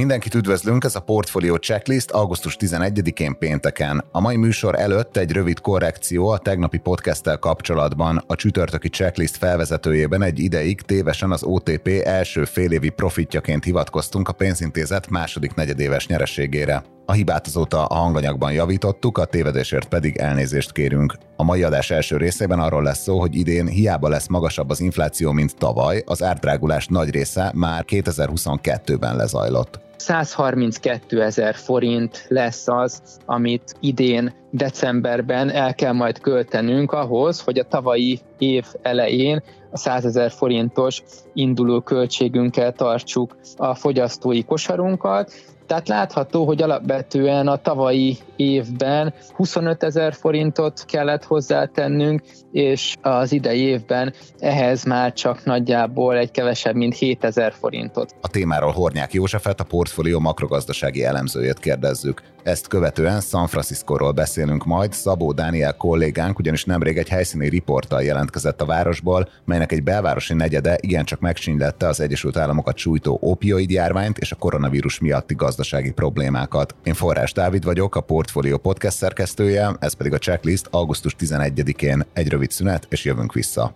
Mindenkit üdvözlünk, ez a Portfolio Checklist augusztus 11-én pénteken. A mai műsor előtt egy rövid korrekció a tegnapi podcasttel kapcsolatban. A csütörtöki checklist felvezetőjében egy ideig tévesen az OTP első félévi profitjaként hivatkoztunk a pénzintézet második negyedéves nyereségére. A hibát azóta a hanganyagban javítottuk, a tévedésért pedig elnézést kérünk. A mai adás első részében arról lesz szó, hogy idén hiába lesz magasabb az infláció, mint tavaly, az árdrágulás nagy része már 2022-ben lezajlott. 132 ezer forint lesz az, amit idén decemberben el kell majd költenünk ahhoz, hogy a tavalyi év elején a 100 ezer forintos induló költségünkkel tartsuk a fogyasztói kosarunkat, tehát látható, hogy alapvetően a tavalyi évben 25 ezer forintot kellett hozzátennünk, és az idei évben ehhez már csak nagyjából egy kevesebb, mint 7 ezer forintot. A témáról Hornyák Józsefet, a portfólió makrogazdasági elemzőjét kérdezzük. Ezt követően San Francisco-ról beszélünk majd, Szabó Dániel kollégánk ugyanis nemrég egy helyszíni riporttal jelentkezett a városból, melynek egy belvárosi negyede igencsak megsínylette az Egyesült Államokat sújtó opioid járványt és a koronavírus miatti gazdasági problémákat. Én Forrás Dávid vagyok, a Portfolio podcast szerkesztője, ez pedig a checklist augusztus 11-én egy rövid szünet, és jövünk vissza.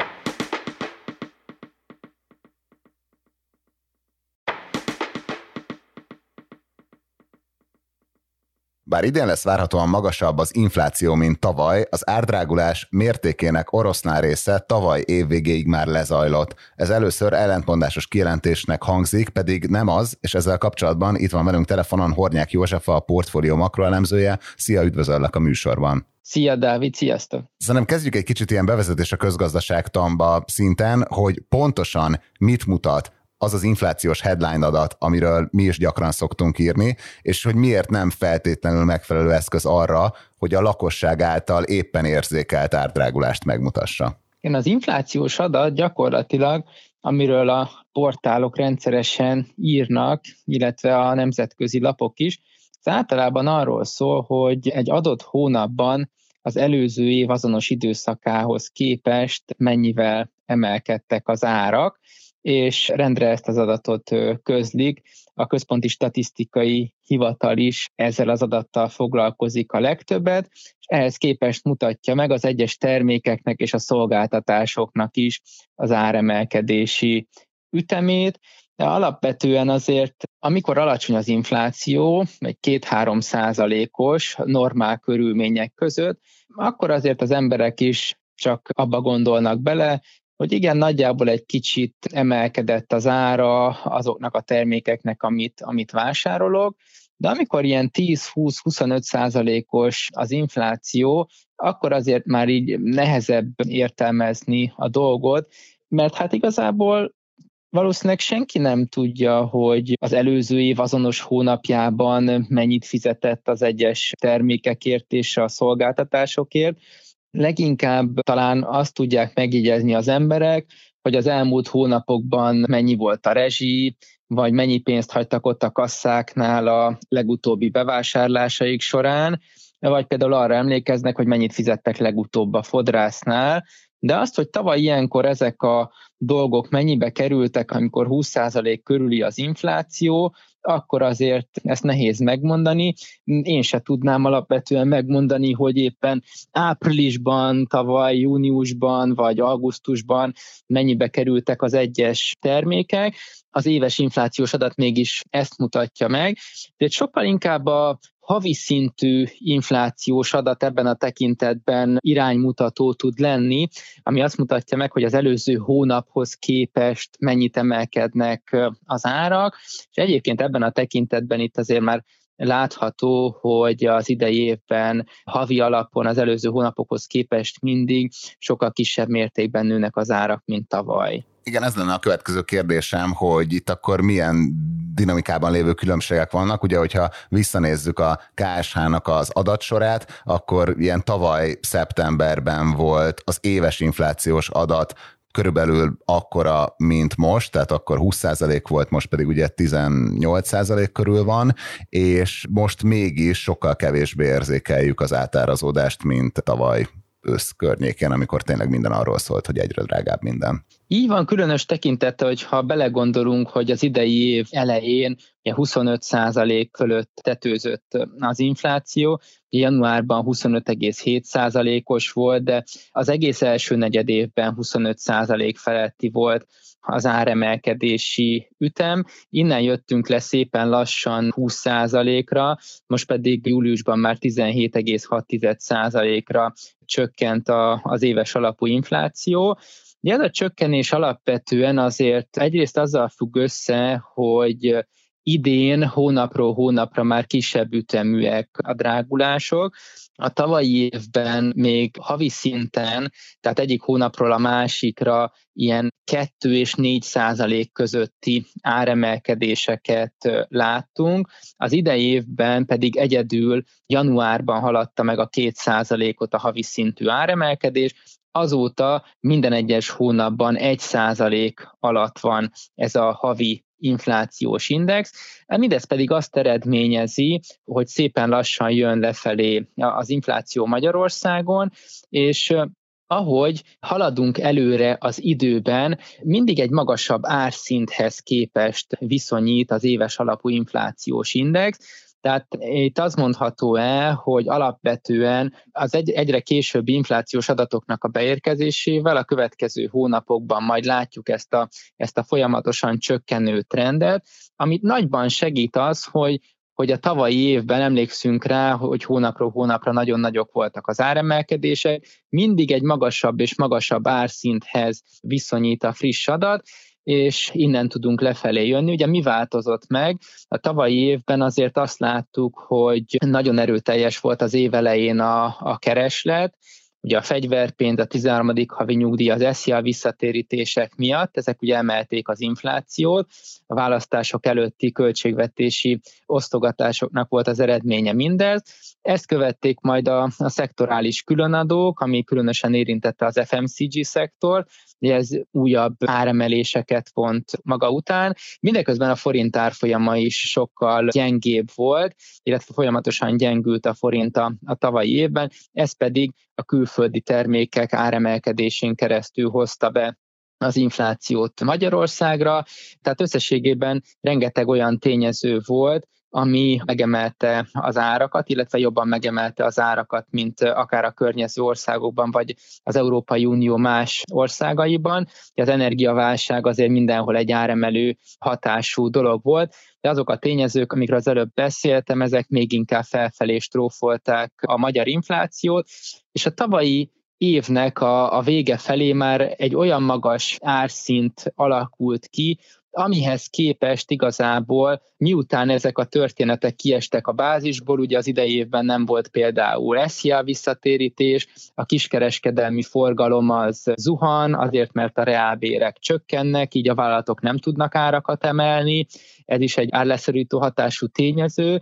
Bár idén lesz várhatóan magasabb az infláció, mint tavaly, az árdrágulás mértékének oroszlán része tavaly évvégéig már lezajlott. Ez először ellentmondásos kijelentésnek hangzik, pedig nem az, és ezzel kapcsolatban itt van velünk telefonon Hornyák József, a portfólió makroelemzője. Szia, üdvözöllek a műsorban! Szia, Dávid, sziasztok! Szerintem kezdjük egy kicsit ilyen bevezetés a közgazdaságtamba szinten, hogy pontosan mit mutat az az inflációs headline adat, amiről mi is gyakran szoktunk írni, és hogy miért nem feltétlenül megfelelő eszköz arra, hogy a lakosság által éppen érzékelt árdrágulást megmutassa. Igen, az inflációs adat gyakorlatilag, amiről a portálok rendszeresen írnak, illetve a nemzetközi lapok is, az általában arról szól, hogy egy adott hónapban az előző év azonos időszakához képest mennyivel emelkedtek az árak, és rendre ezt az adatot közlik. A Központi Statisztikai Hivatal is ezzel az adattal foglalkozik a legtöbbet, és ehhez képest mutatja meg az egyes termékeknek és a szolgáltatásoknak is az áremelkedési ütemét, de alapvetően azért, amikor alacsony az infláció, egy 2-3 százalékos normál körülmények között, akkor azért az emberek is csak abba gondolnak bele, hogy igen, nagyjából egy kicsit emelkedett az ára azoknak a termékeknek, amit, amit vásárolok, de amikor ilyen 10-20-25 százalékos az infláció, akkor azért már így nehezebb értelmezni a dolgot, mert hát igazából valószínűleg senki nem tudja, hogy az előző év azonos hónapjában mennyit fizetett az egyes termékekért és a szolgáltatásokért, Leginkább talán azt tudják megjegyezni az emberek, hogy az elmúlt hónapokban mennyi volt a rezsi, vagy mennyi pénzt hagytak ott a kasszáknál a legutóbbi bevásárlásaik során, vagy például arra emlékeznek, hogy mennyit fizettek legutóbb a fodrásznál, de azt, hogy tavaly ilyenkor ezek a dolgok mennyibe kerültek, amikor 20% körüli az infláció, akkor azért ezt nehéz megmondani. Én se tudnám alapvetően megmondani, hogy éppen áprilisban, tavaly júniusban vagy augusztusban mennyibe kerültek az egyes termékek. Az éves inflációs adat mégis ezt mutatja meg. De sokkal inkább a havi szintű inflációs adat ebben a tekintetben iránymutató tud lenni, ami azt mutatja meg, hogy az előző hónaphoz képest mennyit emelkednek az árak, és egyébként ebben a tekintetben itt azért már látható, hogy az idei évben havi alapon az előző hónapokhoz képest mindig sokkal kisebb mértékben nőnek az árak, mint tavaly. Igen, ez lenne a következő kérdésem, hogy itt akkor milyen dinamikában lévő különbségek vannak. Ugye, hogyha visszanézzük a KSH-nak az adatsorát, akkor ilyen tavaly szeptemberben volt az éves inflációs adat körülbelül akkora, mint most, tehát akkor 20% volt, most pedig ugye 18% körül van, és most mégis sokkal kevésbé érzékeljük az átárazódást, mint tavaly ősz környékén, amikor tényleg minden arról szólt, hogy egyre drágább minden. Így van, különös tekintete, hogy ha belegondolunk, hogy az idei év elején 25% fölött tetőzött az infláció, januárban 25,7%-os volt, de az egész első negyed évben 25% feletti volt az áremelkedési ütem. Innen jöttünk le szépen lassan 20%-ra, most pedig júliusban már 17,6%-ra csökkent az éves alapú infláció. Ez a csökkenés alapvetően azért egyrészt azzal függ össze, hogy idén hónapról hónapra már kisebb üteműek a drágulások. A tavalyi évben még havi szinten, tehát egyik hónapról a másikra ilyen 2 és 4 százalék közötti áremelkedéseket láttunk. Az idei évben pedig egyedül januárban haladta meg a 2 százalékot a havi szintű áremelkedés, azóta minden egyes hónapban 1 százalék alatt van ez a havi inflációs index. Mindez pedig azt eredményezi, hogy szépen lassan jön lefelé az infláció Magyarországon, és ahogy haladunk előre az időben, mindig egy magasabb árszinthez képest viszonyít az éves alapú inflációs index, tehát itt az mondható el, hogy alapvetően az egy, egyre későbbi inflációs adatoknak a beérkezésével a következő hónapokban majd látjuk ezt a, ezt a folyamatosan csökkenő trendet, amit nagyban segít az, hogy, hogy a tavalyi évben emlékszünk rá, hogy hónapról hónapra nagyon nagyok voltak az áremelkedések, mindig egy magasabb és magasabb árszinthez viszonyít a friss adat, és innen tudunk lefelé jönni. Ugye mi változott meg? A tavalyi évben azért azt láttuk, hogy nagyon erőteljes volt az év a, a kereslet, ugye a fegyverpénz, a 13. havi nyugdíj, az SZIA visszatérítések miatt, ezek ugye emelték az inflációt, a választások előtti költségvetési osztogatásoknak volt az eredménye mindez. Ezt követték majd a, a szektorális különadók, ami különösen érintette az FMCG szektor, ez újabb áremeléseket vont maga után. Mindeközben a forint árfolyama is sokkal gyengébb volt, illetve folyamatosan gyengült a forint a, a tavalyi évben, ez pedig a külföldi termékek áremelkedésén keresztül hozta be az inflációt Magyarországra, tehát összességében rengeteg olyan tényező volt, ami megemelte az árakat, illetve jobban megemelte az árakat, mint akár a környező országokban, vagy az Európai Unió más országaiban. Az energiaválság azért mindenhol egy áremelő hatású dolog volt, de azok a tényezők, amikről az előbb beszéltem, ezek még inkább felfelé strófolták a magyar inflációt, és a tavalyi évnek a, a vége felé már egy olyan magas árszint alakult ki, amihez képest igazából, miután ezek a történetek kiestek a bázisból, ugye az idei évben nem volt például SZIA visszatérítés, a kiskereskedelmi forgalom az zuhan, azért mert a reálbérek csökkennek, így a vállalatok nem tudnak árakat emelni, ez is egy árleszorító hatású tényező,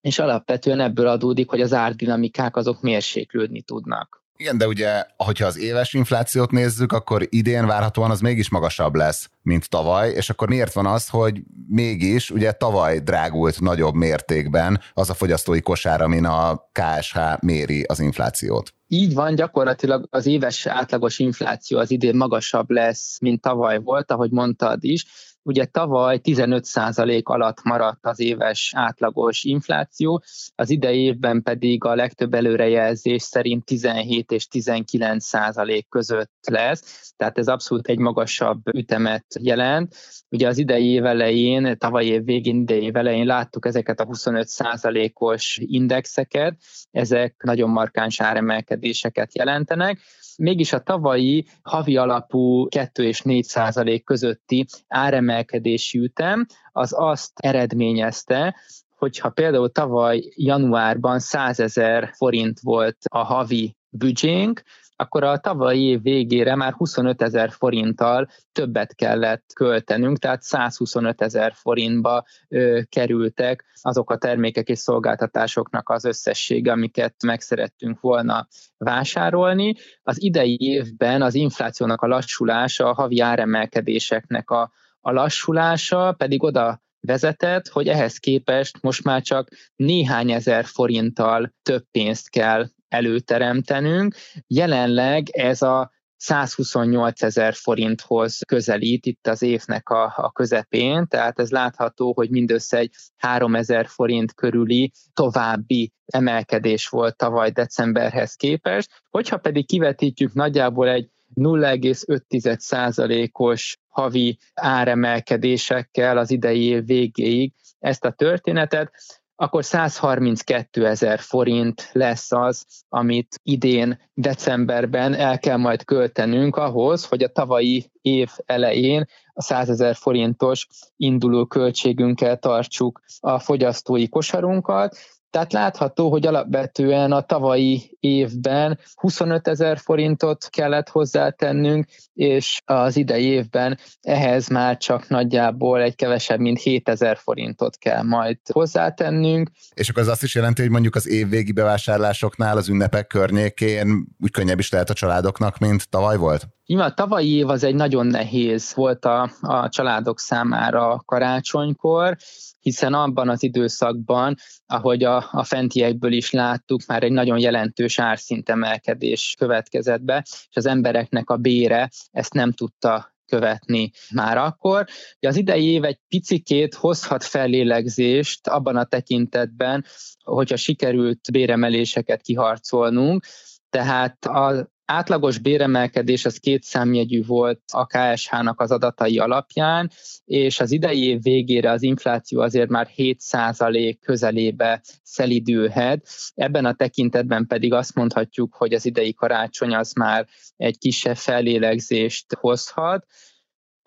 és alapvetően ebből adódik, hogy az árdinamikák azok mérséklődni tudnak. Igen, de ugye, hogyha az éves inflációt nézzük, akkor idén várhatóan az mégis magasabb lesz, mint tavaly, és akkor miért van az, hogy mégis, ugye tavaly drágult nagyobb mértékben az a fogyasztói kosár, amin a KSH méri az inflációt? Így van, gyakorlatilag az éves átlagos infláció az idén magasabb lesz, mint tavaly volt, ahogy mondtad is, Ugye tavaly 15% alatt maradt az éves átlagos infláció, az idei évben pedig a legtöbb előrejelzés szerint 17 és 19% között lesz, tehát ez abszolút egy magasabb ütemet jelent. Ugye az idei év elején, tavaly év végén, idei év elején láttuk ezeket a 25%-os indexeket, ezek nagyon markáns áremelkedéseket jelentenek, mégis a tavalyi havi alapú 2 és 4 százalék közötti áremelkedési ütem az azt eredményezte, hogyha például tavaly januárban 100 ezer forint volt a havi büdzsénk, akkor a tavalyi év végére már 25 ezer forinttal többet kellett költenünk, tehát 125 ezer forintba ö, kerültek azok a termékek és szolgáltatásoknak az összessége, amiket meg szerettünk volna vásárolni. Az idei évben az inflációnak a lassulása, a havi áremelkedéseknek a, a lassulása pedig oda vezetett, hogy ehhez képest most már csak néhány ezer forinttal több pénzt kell előteremtenünk. Jelenleg ez a 128 ezer forinthoz közelít itt az évnek a, a közepén, tehát ez látható, hogy mindössze egy 3 ezer forint körüli további emelkedés volt tavaly decemberhez képest. Hogyha pedig kivetítjük nagyjából egy 0,5%-os havi áremelkedésekkel az idei év végéig ezt a történetet, akkor 132 ezer forint lesz az, amit idén decemberben el kell majd költenünk ahhoz, hogy a tavalyi év elején a 100 ezer forintos induló költségünkkel tartsuk a fogyasztói kosarunkat, tehát látható, hogy alapvetően a tavalyi évben 25 ezer forintot kellett hozzátennünk, és az idei évben ehhez már csak nagyjából egy kevesebb, mint 7 ezer forintot kell majd hozzátennünk. És akkor az azt is jelenti, hogy mondjuk az évvégi bevásárlásoknál az ünnepek környékén úgy könnyebb is lehet a családoknak, mint tavaly volt? Igen, a tavalyi év az egy nagyon nehéz volt a, a családok számára karácsonykor, hiszen abban az időszakban, ahogy a, a fentiekből is láttuk, már egy nagyon jelentős árszintemelkedés következett be, és az embereknek a bére ezt nem tudta követni már akkor. Az idei év egy picikét hozhat fellélegzést abban a tekintetben, hogyha sikerült béremeléseket kiharcolnunk, tehát a átlagos béremelkedés az két számjegyű volt a KSH-nak az adatai alapján, és az idei év végére az infláció azért már 7% közelébe szelidülhet. Ebben a tekintetben pedig azt mondhatjuk, hogy az idei karácsony az már egy kisebb fellélegzést hozhat.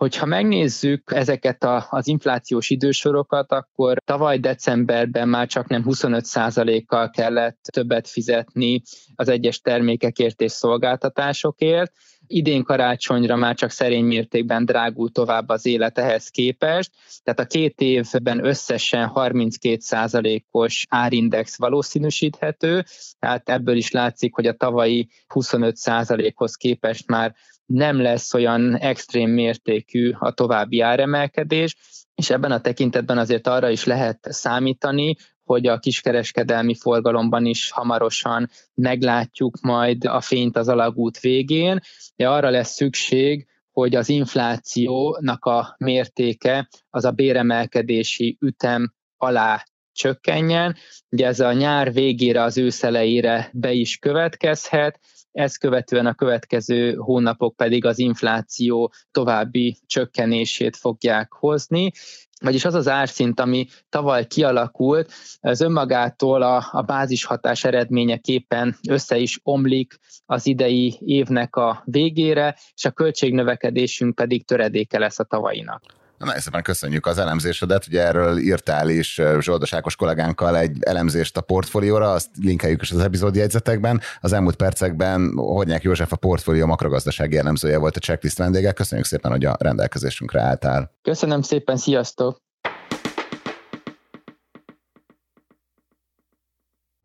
Hogyha megnézzük ezeket a, az inflációs idősorokat, akkor tavaly decemberben már csak nem 25%-kal kellett többet fizetni az egyes termékekért és szolgáltatásokért. Idén karácsonyra már csak szerény mértékben drágul tovább az élet képest, tehát a két évben összesen 32%-os árindex valószínűsíthető, tehát ebből is látszik, hogy a tavalyi 25%-hoz képest már nem lesz olyan extrém mértékű a további áremelkedés, és ebben a tekintetben azért arra is lehet számítani, hogy a kiskereskedelmi forgalomban is hamarosan meglátjuk majd a fényt az alagút végén, de arra lesz szükség, hogy az inflációnak a mértéke az a béremelkedési ütem alá csökkenjen. Ugye ez a nyár végére, az ősz elejére be is következhet, ezt követően a következő hónapok pedig az infláció további csökkenését fogják hozni, vagyis az az árszint, ami tavaly kialakult, az önmagától a, a bázishatás eredményeképpen össze is omlik az idei évnek a végére, és a költségnövekedésünk pedig töredéke lesz a tavainak. Nagyon szépen köszönjük az elemzésedet, ugye erről írtál is Zsoldos Ákos kollégánkkal egy elemzést a portfólióra, azt linkeljük is az epizódjegyzetekben. Az elmúlt percekben Hornyák József a portfólió makrogazdasági elemzője volt a checklist vendége. Köszönjük szépen, hogy a rendelkezésünkre álltál. Köszönöm szépen, sziasztok!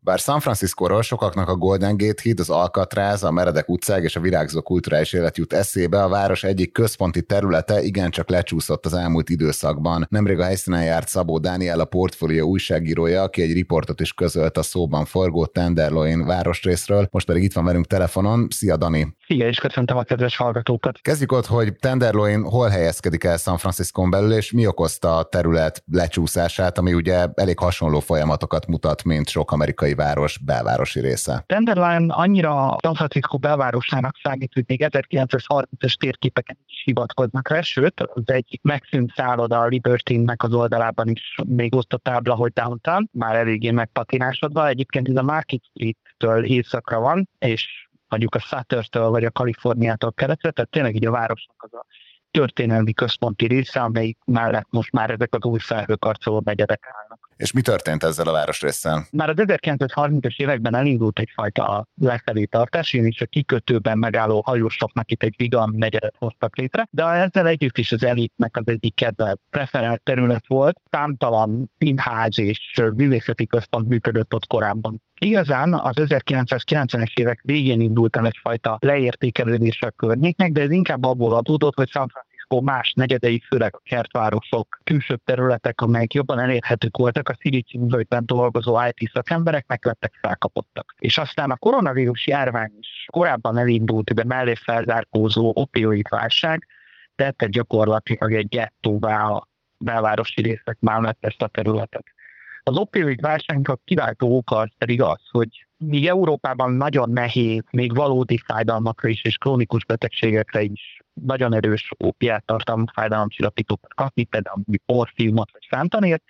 Bár San Francisco-ról sokaknak a Golden Gate híd, az Alcatraz, a meredek utcák és a virágzó kulturális élet jut eszébe, a város egyik központi területe igencsak lecsúszott az elmúlt időszakban. Nemrég a helyszínen járt Szabó Dániel, a portfólió újságírója, aki egy riportot is közölt a szóban forgó Tenderloin városrészről, most pedig itt van velünk telefonon. Szia Dani! Szia, és köszöntöm a kedves hallgatókat! Kezdjük ott, hogy Tenderloin hol helyezkedik el San Francisco belül, és mi okozta a terület lecsúszását, ami ugye elég hasonló folyamatokat mutat, mint sok amerikai város belvárosi része. Tenderloin annyira San Francisco belvárosának számít, hogy még 1930-es térképeken is hivatkoznak rá, sőt, az egy megszűnt szálloda a Liberty-nek az oldalában is még ott a tábla, hogy downtown, már eléggé megpatinásodva. Egyébként ez a Market Street-től északra van, és mondjuk a Sutter-től vagy a Kaliforniától keletre, tehát tényleg így a városnak az a történelmi központi része, amelyik mellett most már ezek az új felhőkarcoló megyedek állnak. És mi történt ezzel a városrészsel? Már az 1930-as években elindult egyfajta lefelé tartás, is a kikötőben megálló hajósoknak itt egy vigan negyedet hoztak létre, de ezzel együtt is az elitnek az egyik kedvelt preferált terület volt. Számtalan színház és művészeti központ működött ott korábban. Igazán az 1990-es évek végén indult el egyfajta leértékelődés a környéknek, de ez inkább abból adódott, hogy San Francisco más negyedei, főleg a kertvárosok, külsőbb területek, amelyek jobban elérhetők voltak, a Szilícium völgyben dolgozó IT szakemberek meglettek felkapottak. És aztán a koronavírus járvány is korábban elindult, de mellé felzárkózó opioid válság, tette gyakorlatilag egy gettóvá a belvárosi részek mellett ezt a területet. Az opioid válságnak kiváltó oka pedig az, hogy míg Európában nagyon nehéz, még valódi fájdalmakra is és krónikus betegségekre is nagyon erős opiát tartalmú fájdalomcsillapítókat kapni, például porfiumot vagy fántanért,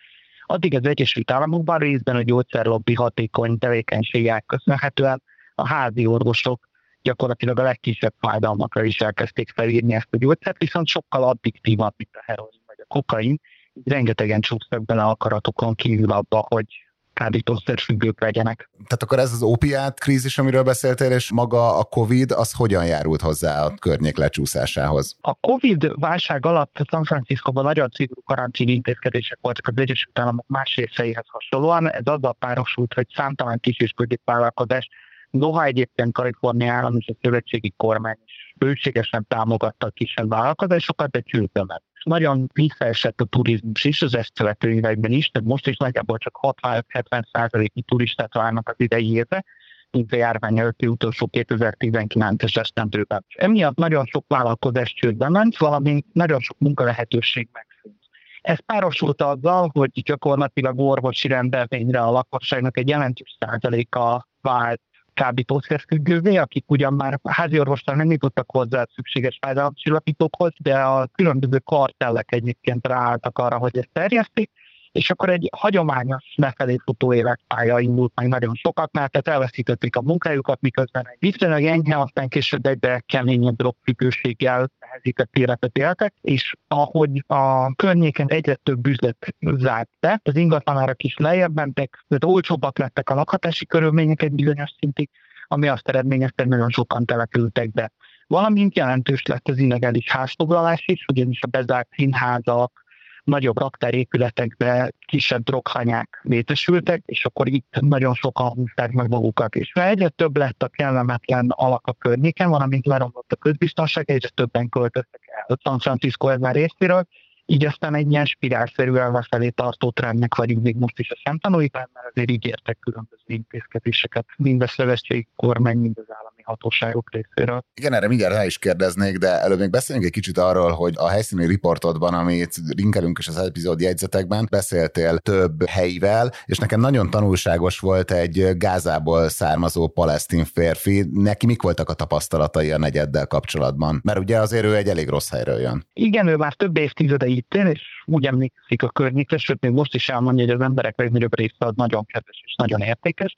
addig az Egyesült Államokban részben a gyógyszerlobbi hatékony tevékenységek köszönhetően a házi orvosok gyakorlatilag a legkisebb fájdalmakra is elkezdték felírni ezt a gyógyszert, viszont sokkal addiktívabb, mint a heroin vagy a kokain, rengetegen csúsztak bele akaratokon kívül abba, hogy kábítószerfüggők legyenek. Tehát akkor ez az opiát krízis, amiről beszéltél, és maga a COVID, az hogyan járult hozzá a környék lecsúszásához? A COVID válság alatt San Franciscóban nagyon szigorú karantén intézkedések voltak az Egyesült Államok más részeihez hasonlóan. Ez azzal párosult, hogy számtalan kis és vállalkozás Noha egyébként Kalifornia állam és a szövetségi kormány is bőségesen támogatta a kisebb vállalkozásokat, de csődbe ment. Nagyon visszaesett a turizmus is az ezt követő években is, tehát most is nagyjából csak 60-70 százaléknyi turistát várnak az idei évre, mint a járvány előtti utolsó 2019-es esztendőben. Emiatt nagyon sok vállalkozás csődbe ment, valamint nagyon sok munkalehetőség megszűnt. Ez párosult azzal, hogy gyakorlatilag orvosi rendelvényre a lakosságnak egy jelentős százaléka vált kábítószerfüggővé, akik ugyan már háziorvostal nem jutottak hozzá szükséges fájdalomcsillapítókhoz, de a különböző kartellek egyébként ráálltak arra, hogy ezt terjesztik, és akkor egy hagyományos lefelé futó életpálya indult meg nagyon sokaknál, tehát elveszítették a munkájukat, miközben egy viszonylag enyhe, aztán később egyre keményebb drogfüggőséggel nehezített életet éltek, és ahogy a környéken egyre több üzlet zárt be, az ingatlanárak is lejjebb mentek, tehát olcsóbbak lettek a lakhatási körülmények egy bizonyos szintig, ami azt eredményezte, hogy nagyon sokan települtek be. Valamint jelentős lett az illegális házfoglalás is, ugyanis a bezárt színházak, nagyobb raktárépületekbe kisebb droghanyák létesültek, és akkor itt nagyon sokan húzták meg magukat. És egyre több lett a kellemetlen alak a környéken, valamint leromlott a közbiztonság, egyre többen költöztek el San Francisco ezen részéről, így aztán egy ilyen spirálszerű elvefelé tartó trendnek vagyunk még most is a szemtanúitán, mert azért ígértek különböző intézkedéseket, mind a szövetségi kormány, mind az állami hatóságok részéről. Igen, erre mindjárt rá is kérdeznék, de előbb még beszéljünk egy kicsit arról, hogy a helyszíni riportodban, amit linkelünk is az epizód jegyzetekben, beszéltél több helyivel, és nekem nagyon tanulságos volt egy Gázából származó palesztin férfi. Neki mik voltak a tapasztalatai a negyeddel kapcsolatban? Mert ugye azért ő egy elég rossz helyről jön. Igen, ő már több évtizede itt él, és úgy emlékszik a környékre, sőt, még most is elmondja, hogy az emberek legnagyobb része az nagyon kedves és nagyon értékes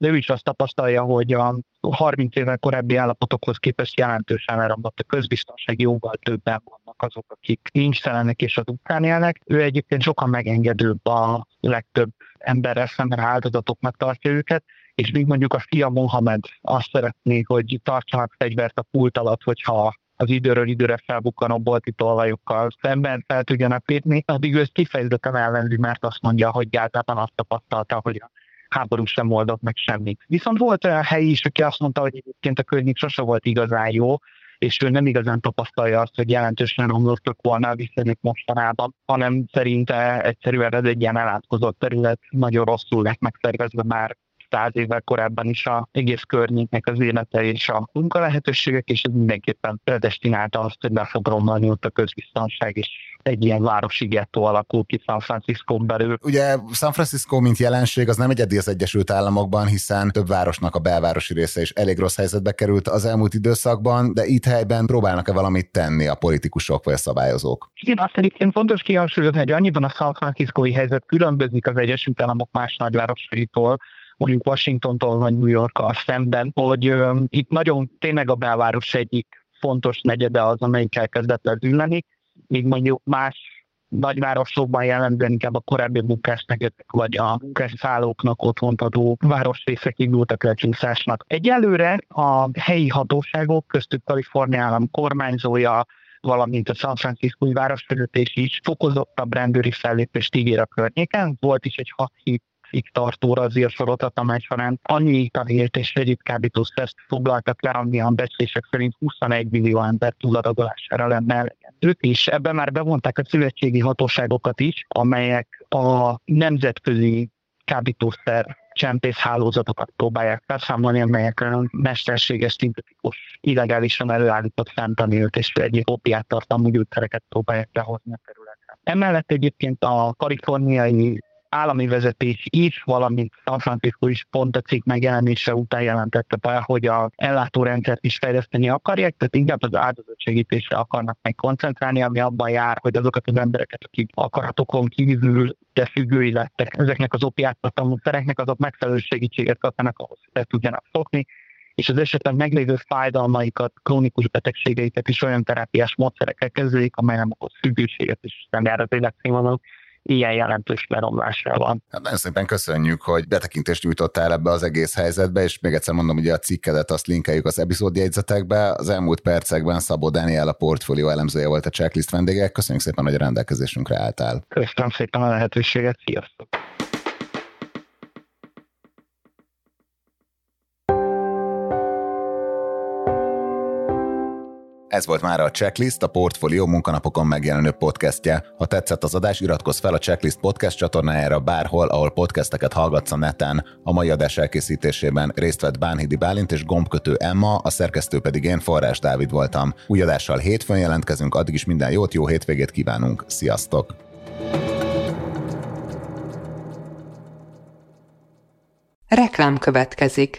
de ő is azt tapasztalja, hogy a 30 évvel korábbi állapotokhoz képest jelentősen elromlott a közbiztonság, jóval többen vannak azok, akik nincstelenek és az utcán élnek. Ő egyébként sokkal megengedőbb a legtöbb emberrel szemben áldozatoknak tartja őket, és még mondjuk a fia Mohamed azt szeretné, hogy tartsanak fegyvert a pult alatt, hogyha az időről időre felbukkanó bolti tolvajokkal szemben fel tudjanak lépni, addig ő ezt kifejezetten ellenzi, mert azt mondja, hogy Gázában azt tapasztalta, hogy a háború sem oldott meg semmit. Viszont volt olyan hely is, aki azt mondta, hogy egyébként a környék sose volt igazán jó, és ő nem igazán tapasztalja azt, hogy jelentősen romlottak volna a viszonyok mostanában, hanem szerinte egyszerűen ez egy ilyen elátkozott terület, nagyon rosszul lett megszervezve már száz évvel korábban is a egész környéknek az élete és a munkalehetőségek, és ez mindenképpen predestinálta azt, hogy be fog romlani ott a közbiztonság, és egy ilyen városi gettó alakul ki San francisco belül. Ugye San Francisco, mint jelenség, az nem egyedi az Egyesült Államokban, hiszen több városnak a belvárosi része is elég rossz helyzetbe került az elmúlt időszakban, de itt helyben próbálnak-e valamit tenni a politikusok vagy a szabályozók? Igen, azt egyébként fontos kihangsúlyozni, hogy annyiban a San Francisco-i helyzet különbözik az Egyesült Államok más nagyvárosaitól, mondjuk Washingtontól vagy New Yorkkal szemben, hogy uh, itt nagyon tényleg a belváros egyik fontos negyede az, amelyik elkezdett lezülleni, míg mondjuk más nagyvárosokban jellemzően inkább a korábbi munkásnegyedek vagy a munkásszállóknak otthont adó városrészek indultak lecsúszásnak. Egyelőre a helyi hatóságok, köztük Kalifornia állam kormányzója, valamint a San Francisco városvezetés is fokozottabb rendőri fellépést ígér a környéken. Volt is egy 6 ig tartó razírsorozat, amely során annyi tanélt és egyéb kábítószert foglaltak le, ami a becslések szerint 21 millió ember túladagolására lenne elegendő is ebben már bevonták a szövetségi hatóságokat is, amelyek a nemzetközi kábítószer csempész hálózatokat próbálják felszámolni, amelyek mesterséges, szintetikus, illegálisan előállított fentanilt és egyéb opiát tartalmú gyógyszereket próbálják behozni a területen. Emellett egyébként a kaliforniai állami vezetés is, valamint San Francisco is pont a cikk megjelenése után jelentette be, hogy a ellátórendszert is fejleszteni akarják, tehát inkább az áldozatsegítésre akarnak meg koncentrálni, ami abban jár, hogy azokat az embereket, akik akaratokon kívül de függői lettek ezeknek az opiáttartalmú szereknek, azok megfelelő segítséget kapnak ahhoz, hogy tudjanak szokni, és az esetben meglévő fájdalmaikat, krónikus betegségeiket is olyan terápiás módszerekkel kezdődik, amely nem okoz függőséget, és nem jár az életszínvonaluk ilyen jelentős leromlásra van. Hát nagyon szépen köszönjük, hogy betekintést nyújtottál ebbe az egész helyzetbe, és még egyszer mondom, hogy a cikkedet azt linkeljük az epizódjegyzetekbe. Az elmúlt percekben Szabó Dániel a portfólió elemzője volt a checklist vendége. Köszönjük szépen, hogy a rendelkezésünkre álltál. Köszönöm szépen a lehetőséget, sziasztok! Ez volt már a Checklist, a Portfolio munkanapokon megjelenő podcastje. Ha tetszett az adás, iratkozz fel a Checklist podcast csatornájára bárhol, ahol podcasteket hallgatsz a neten. A mai adás elkészítésében részt vett Bánhidi Bálint és gombkötő Emma, a szerkesztő pedig én, Forrás Dávid voltam. Új adással hétfőn jelentkezünk, addig is minden jót, jó hétvégét kívánunk. Sziasztok! Reklám következik.